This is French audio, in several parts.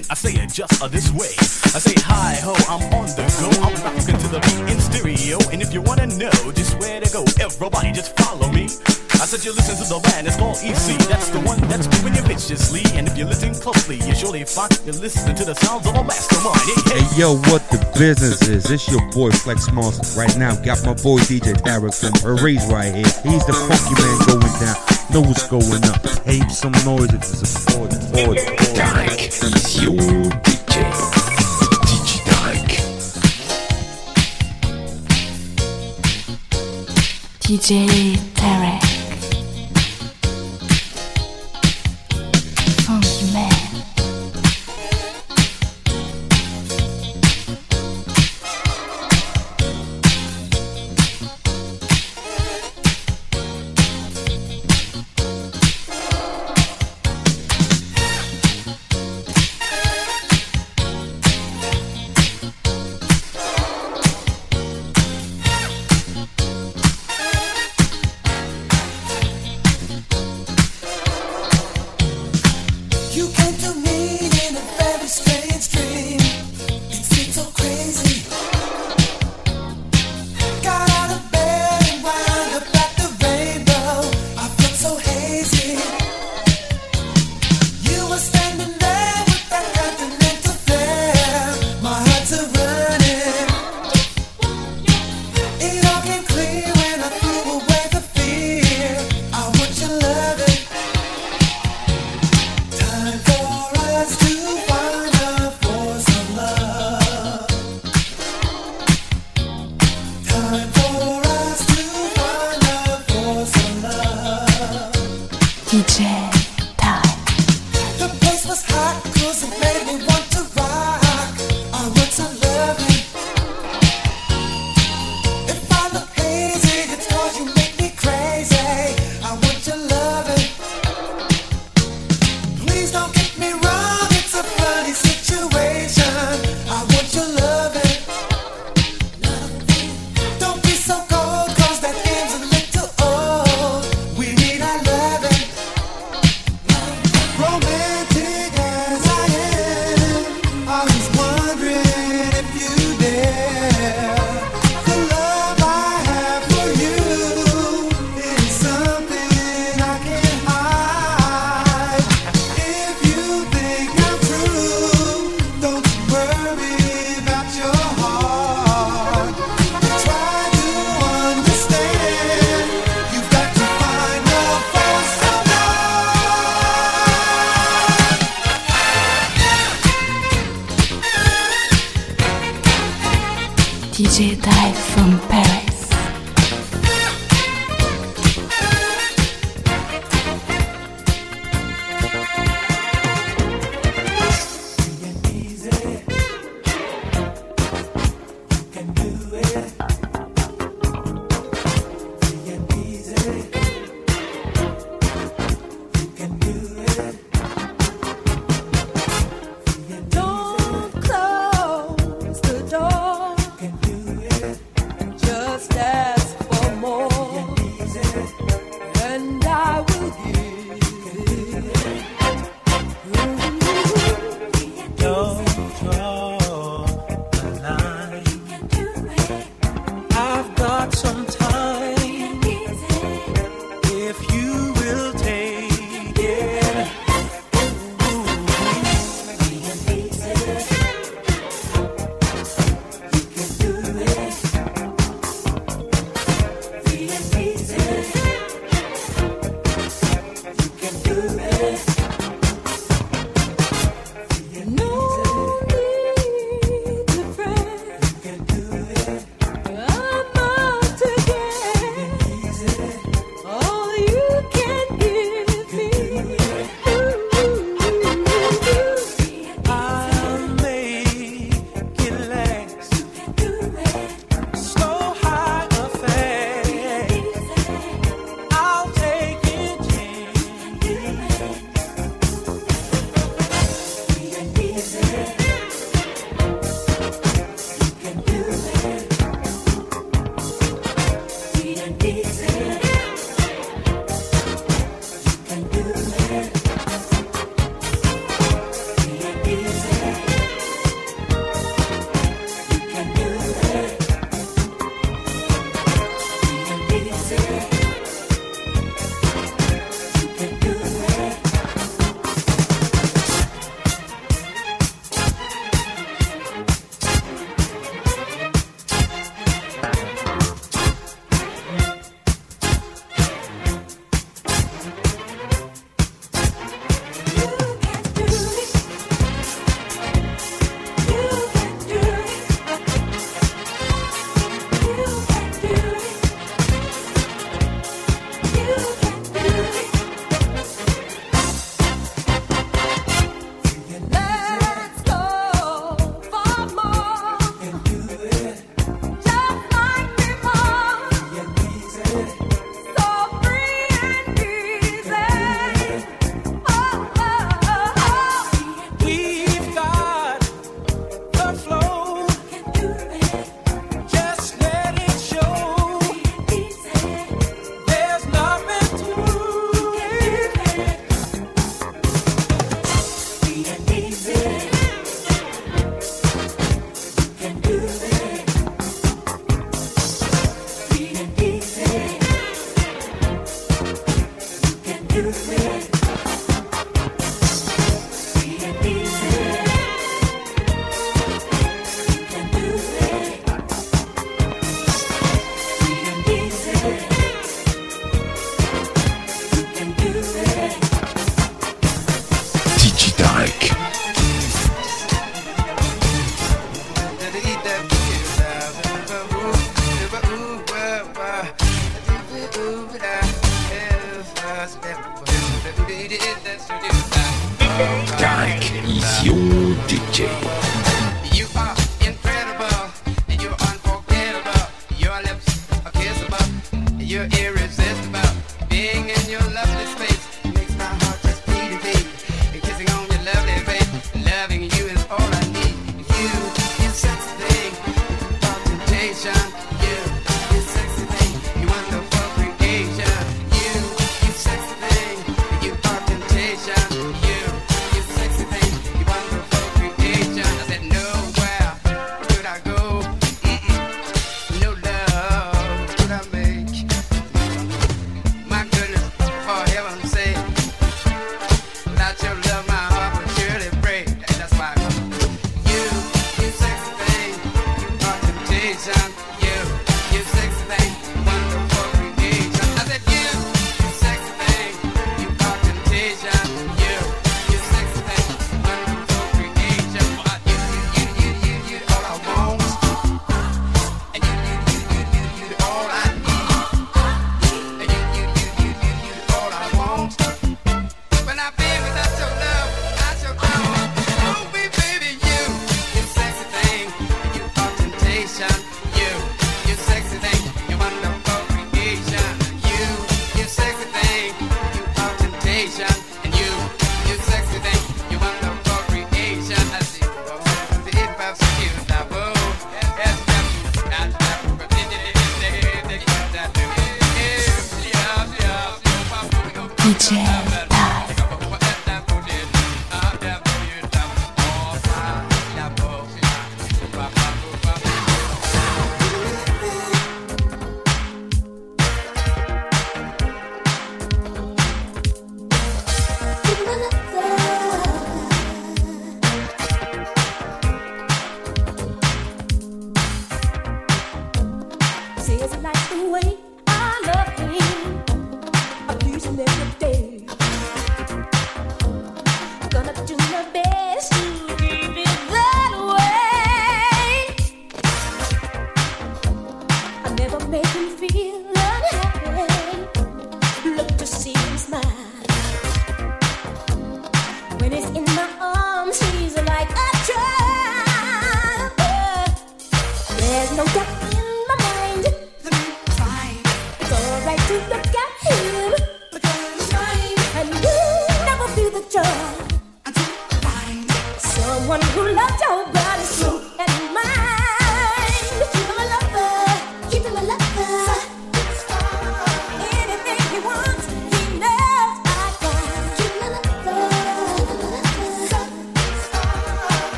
and I say it just uh, this way. I say hi ho, I'm on the go, I'm rocking to the beat in stereo, and if you wanna know just where to go, everybody just follow me. I said you listen to the band, it's called EC, that's the one that's moving you viciously, and if you listen closely, you surely find you're listening to the sounds of a mastermind. Hey, hey yo, what the business is? It's your boy Flex Moss. Right now, got my boy DJ Eric from Paris right here. He's the funky man going down. Know what's going up. Hey, some noise if it's a sport. Yo DJ Digitarek DJ You can't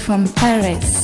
from Paris.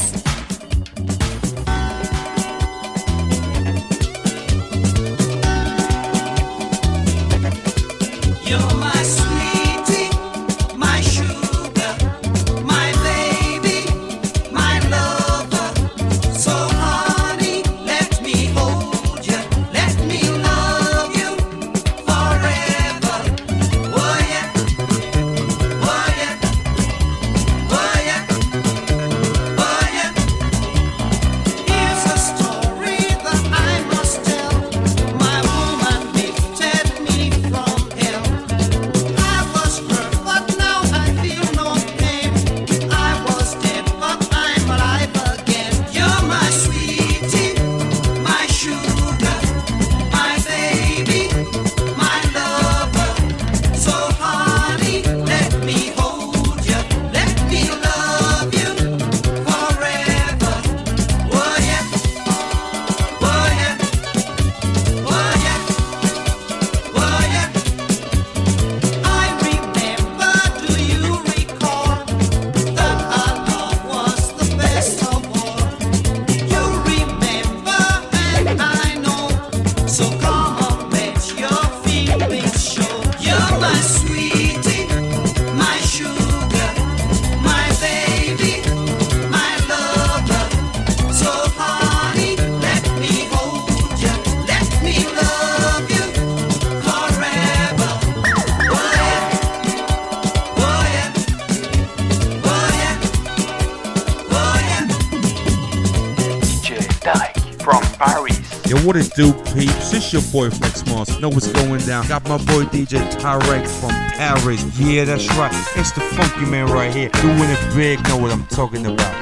What it do, peeps? It's your boy Flex Mars. Know what's going down. Got my boy DJ Tyrek from Paris. Yeah, that's right. It's the funky man right here. Doing it big. Know what I'm talking about.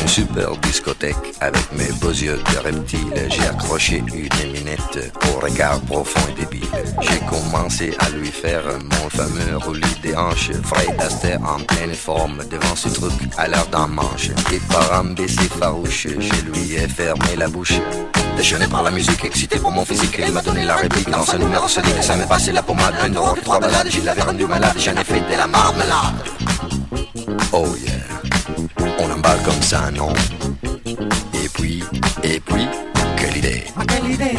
Une super discothèque avec mes beaux yeux de reptile, j'ai accroché une minette au regard profond et débile. J'ai commencé à lui faire mon fameux roulis des hanches. Fred Astaire en pleine forme devant ce truc à l'heure d'un manche. Et par un baiser farouche, je lui ai fermé la bouche. Déchaîné par la musique, excité pour mon physique, il m'a donné la réplique dans ce numéro solide. Ça m'est passé la pommade, un drogue, trois balades, je l'avais rendu malade, j'en ai fait de la marmelade. Oh yeah, on emballe comme ça, non Et puis, et puis, quelle idée Ma quelle idée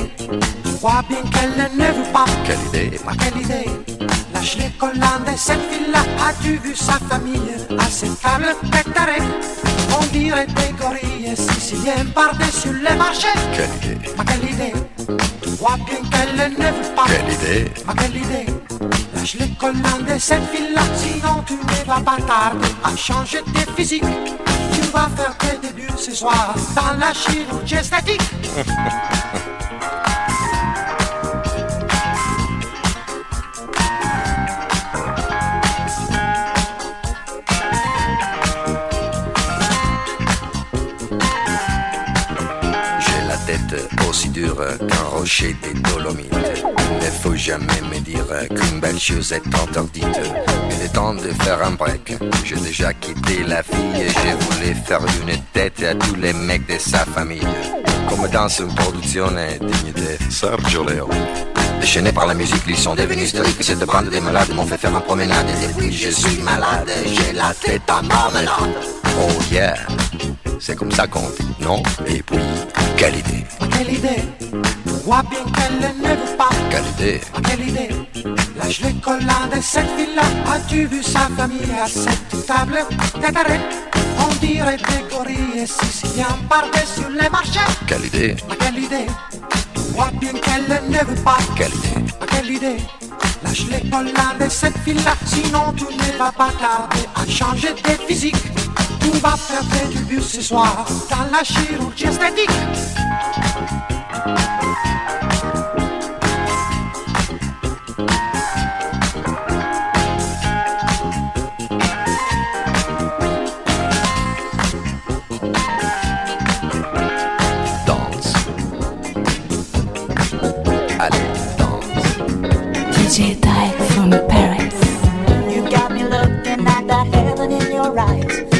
Tu vois bien qu'elle ne veut pas. Quelle idée Ma quelle idée Lâche les collants de cette fille-là As-tu vu sa famille À cette table préparée On dirait des gorilles siciliennes Par-dessus les marchés. Quelle idée Ma quelle idée Tu vois bien qu'elle ne veut pas. Quelle idée Ma quelle idée Lâche les collants de cette fille-là Sinon tu ne vas pas tarder À changer tes physiques Vas faire tes débuts ce soir Dans la chirurgie esthétique qu'un rocher des Dolomites. Il ne faut jamais me dire qu'une belle chose est interdite. Il est temps de faire un break. J'ai déjà quitté la fille et je voulais faire une tête à tous les mecs de sa famille. Comme dans une production digne de Sergio Leone. Déchaîné par la musique, ils sont devenus historiques. Cette bande de malades m'ont fait faire une promenade. Et depuis, je suis malade, j'ai la tête en marmelade. Oh yeah, c'est comme ça qu'on dit, non? Et puis, quelle idée? Quelle idée? Tu vois bien qu'elle ne veut pas. Quelle idée? Quelle idée? Lâche les collants de cette fille-là As-tu vu sa famille à cette table? Tétaré On dirait des gorilles. Siciliens Par-dessus les marchés. Quelle idée? Quelle idée? Tu vois bien qu'elle ne veut pas. Quelle idée? Quelle idée? Lâche les collants de cette fille-là Sinon tu ne vas pas. Tarder à changer tes physiques Tu vas faire tes débuts ce soir. Dans la chirurgie esthétique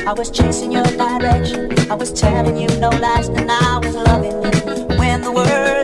I was chasing your direction. I was telling you no lies, and I was loving you. When the words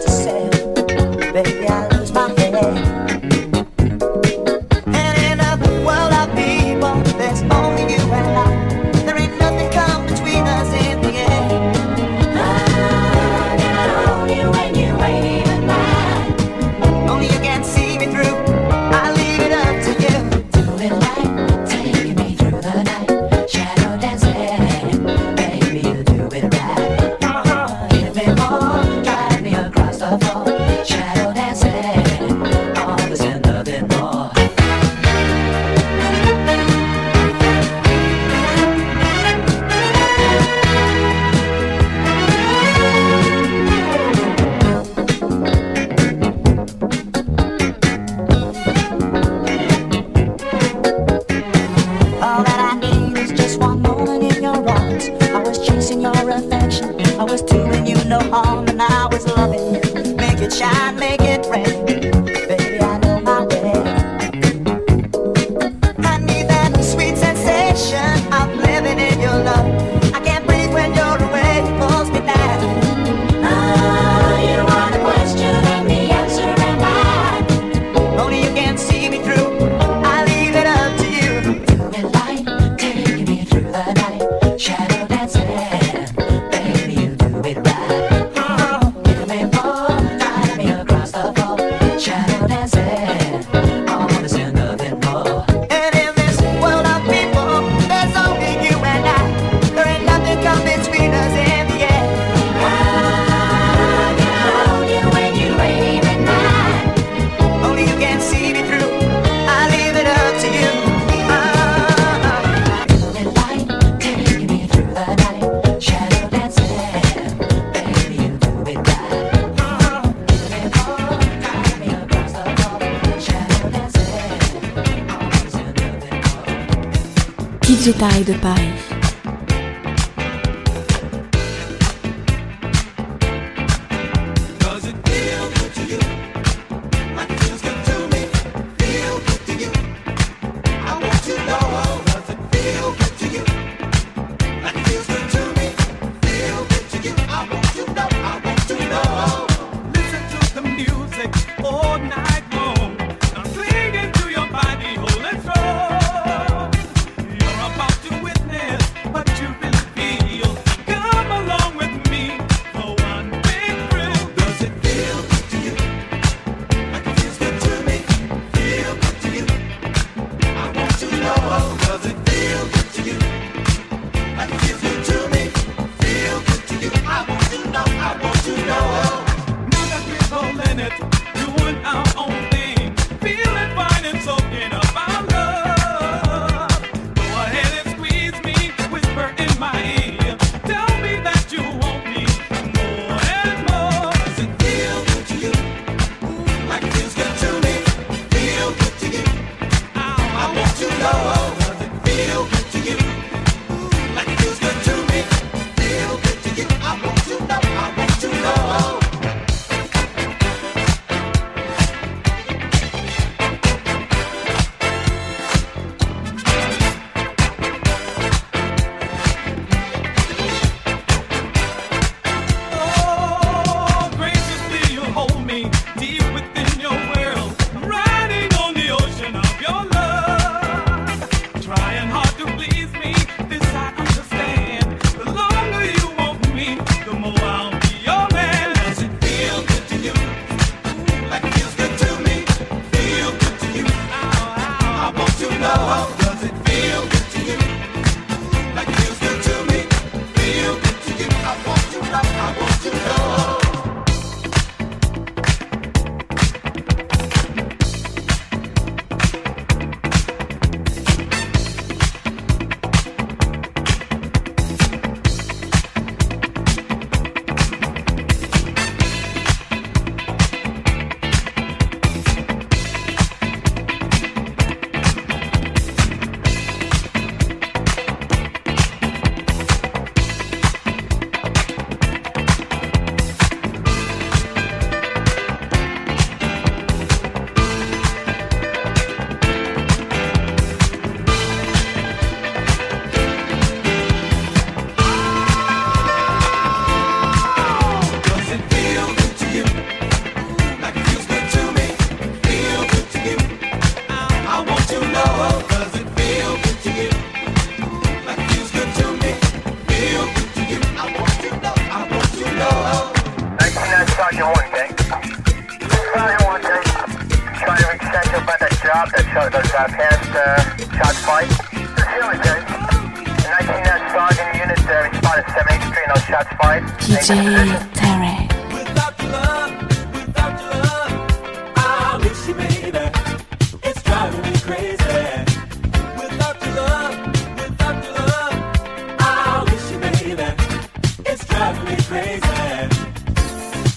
crazy.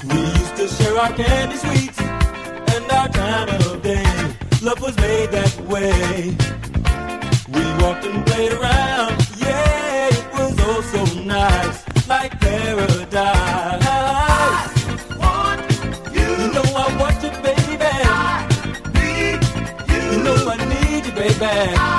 We used to share our candy sweets and our time of day. Love was made that way. We walked and played around. Yeah, it was all so nice, like paradise. back.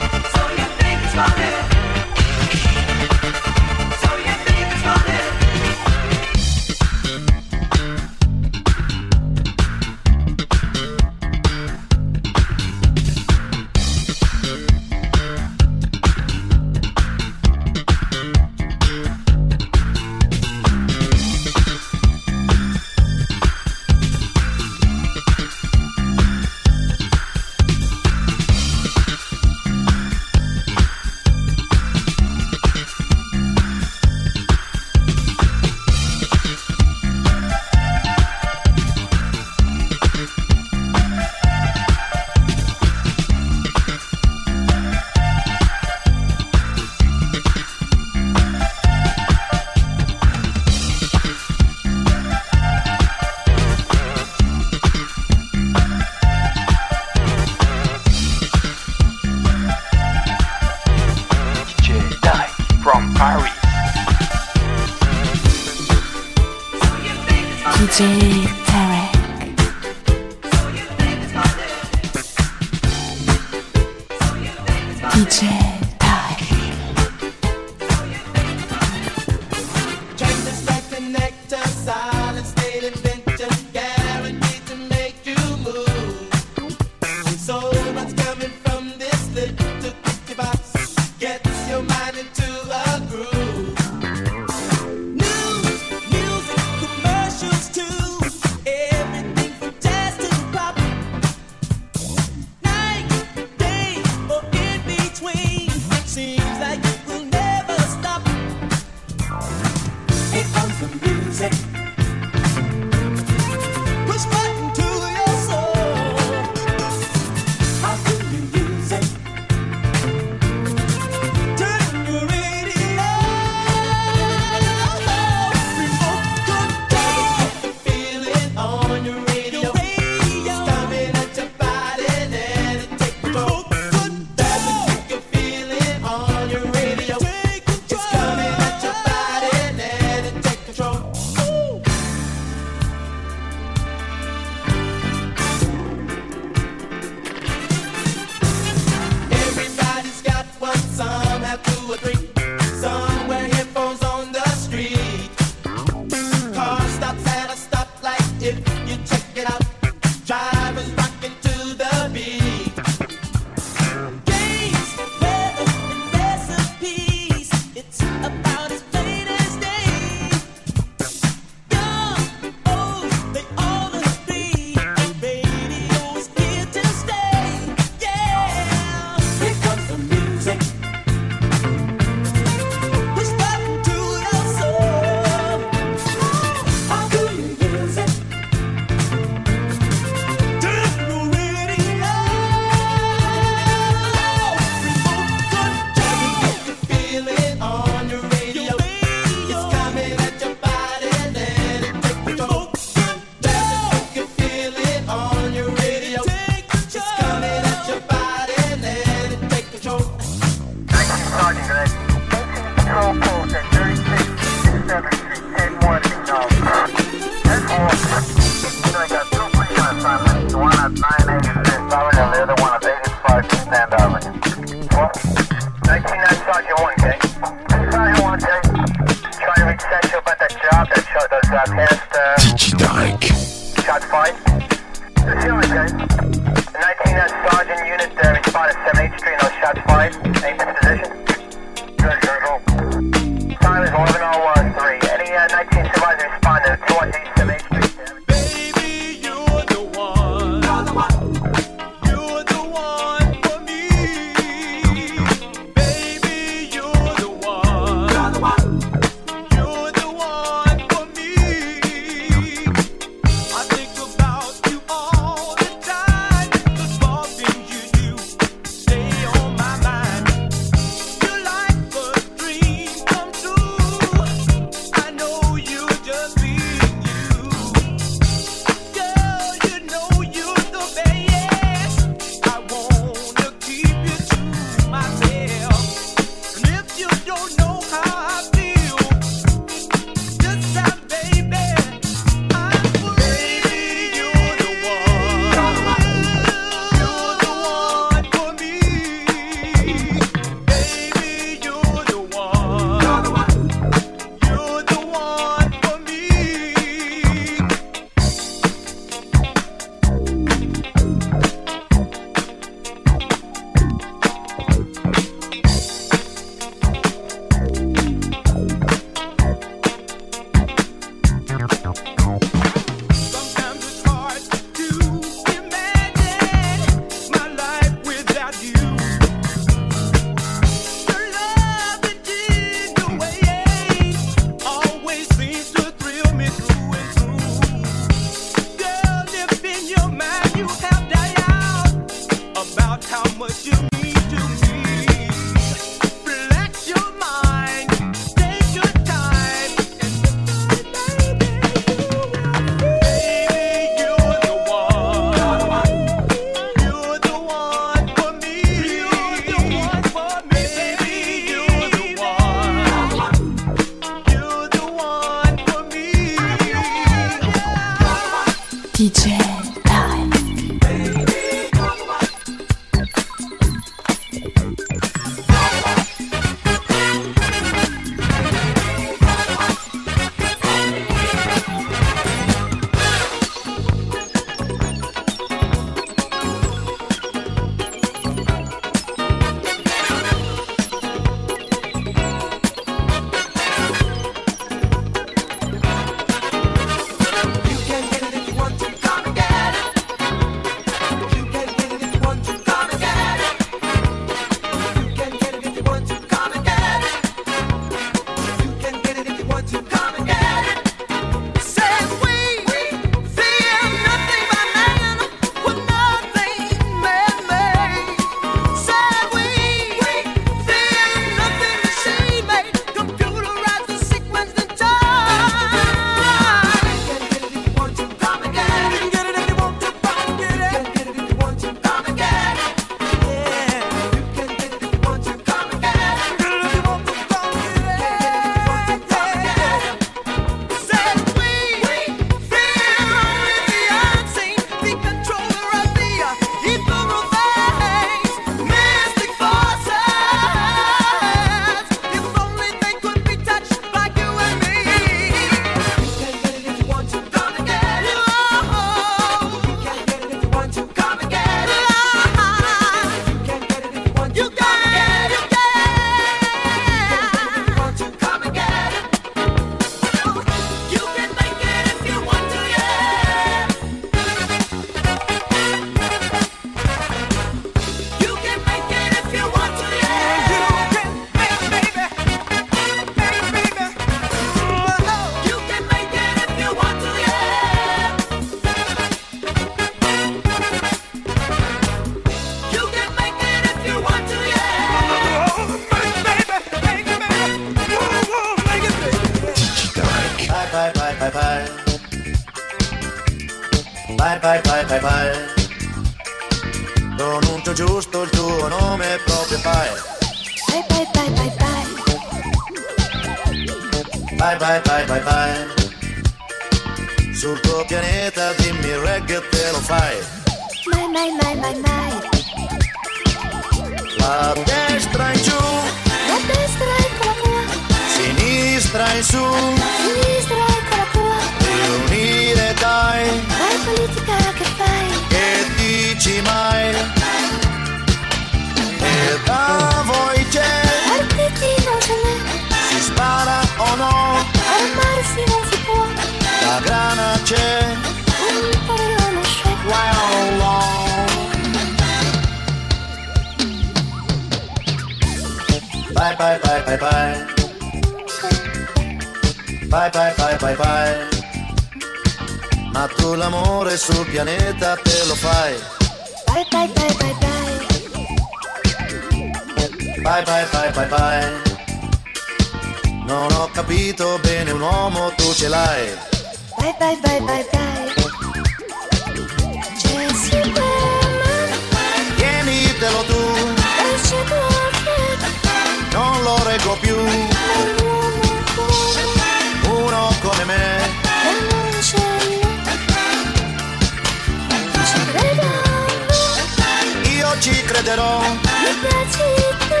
riderò. Mi piaci tu.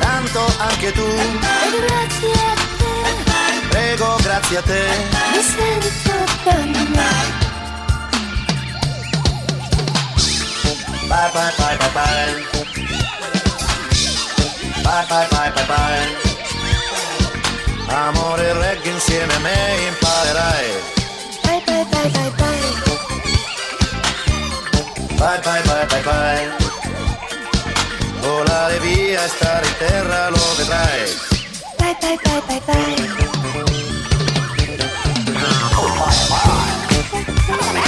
Tanto anche tu. E grazie a te. Prego, grazie a te. Mi sento bene. Bye bye bye bye bye. Bye bye bye bye bye. Amore reggae insieme a me imparerai. Bye bye bye bye bye. Bye bye bye bye bye. o la estar en terra lo que trae. Bye, bye, bye, bye, bye.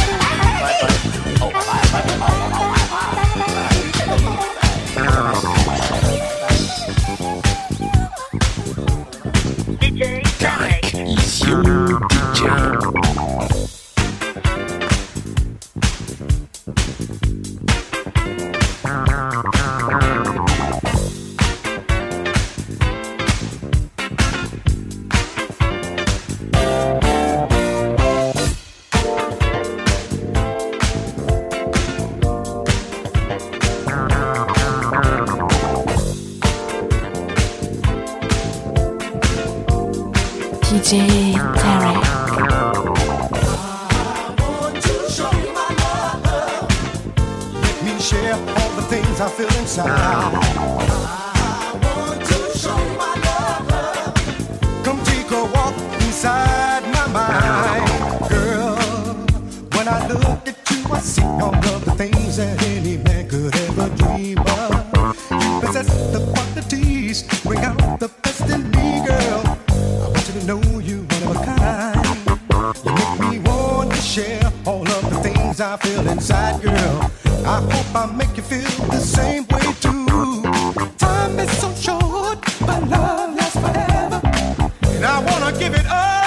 time. I wanna give it all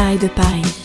De Paris.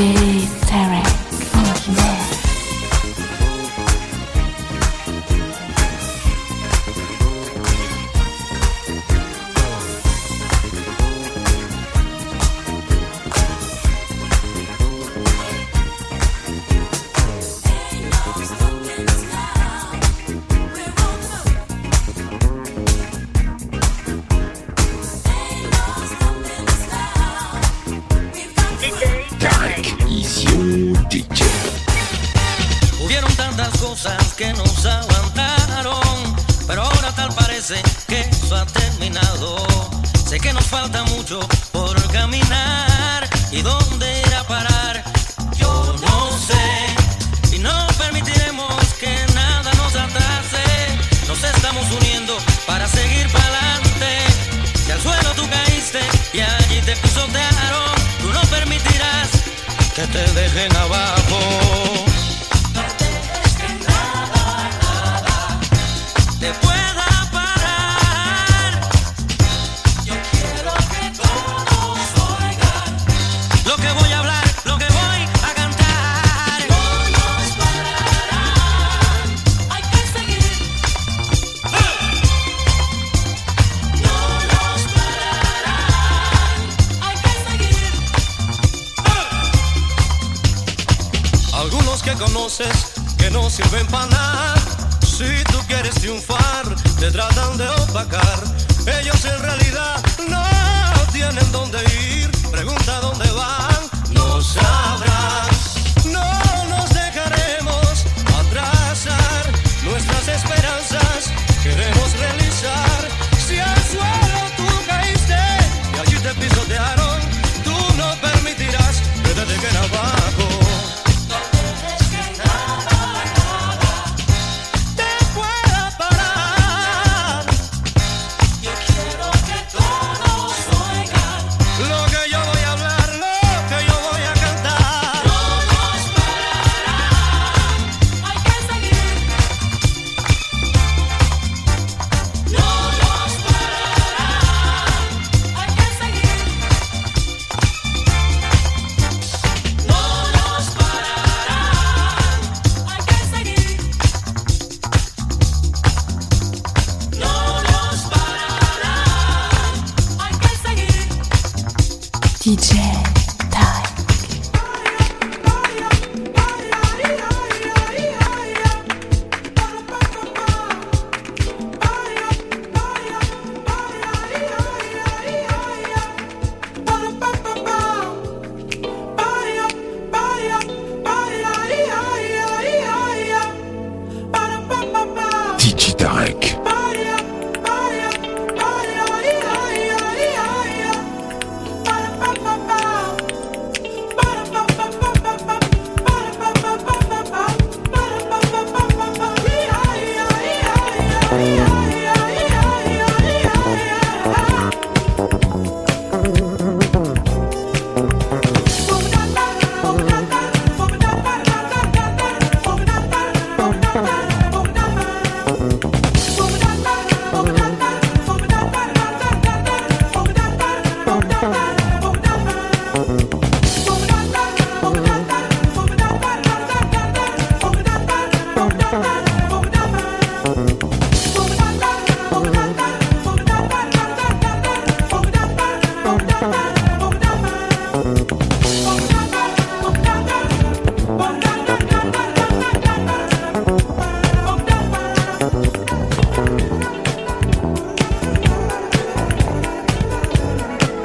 see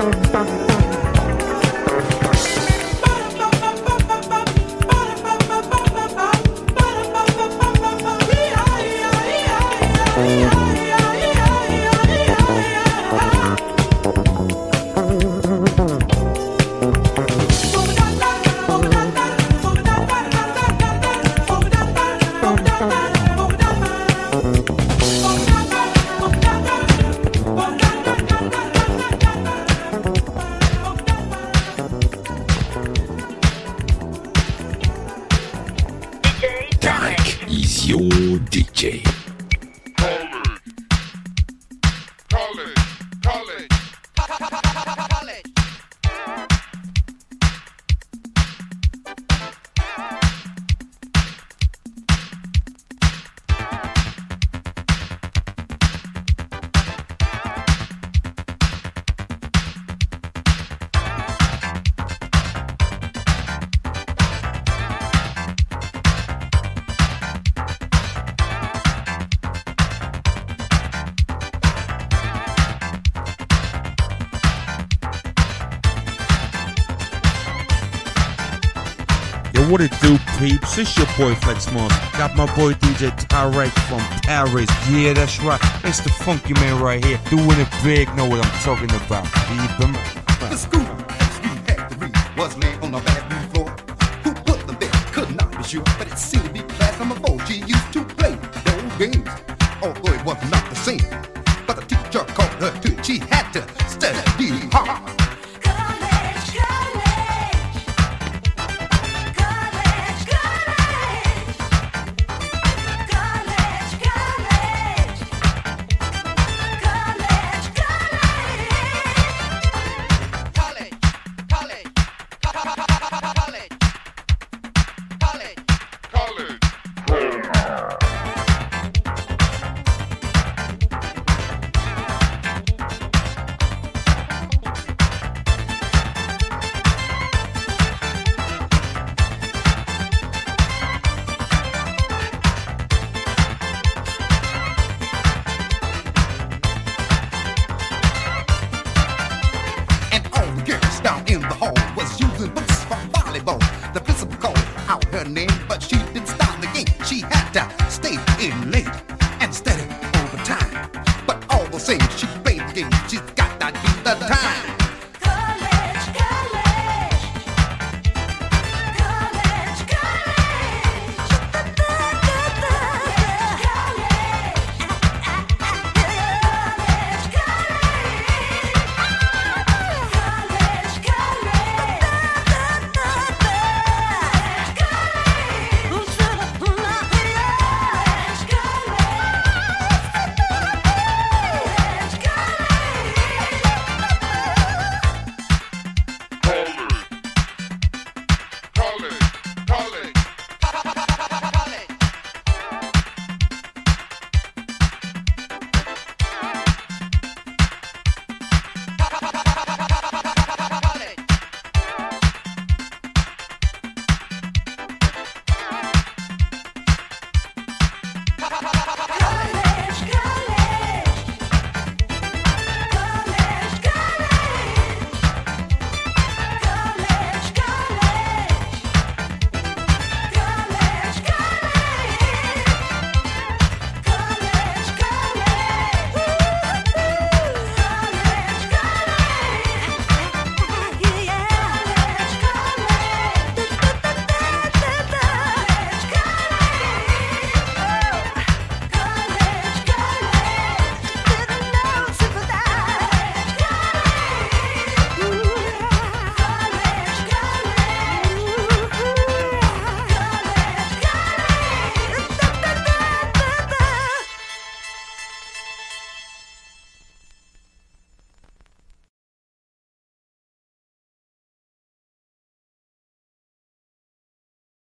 Música what it do, peeps? It's your boy Flex Monster. Got my boy DJ Tarek from Paris. Yeah, that's right. It's the funky man right here. Doing it big. Know what I'm talking about. Keep him. The school read was laid on the bathroom floor. Who put the there? Could not be sure,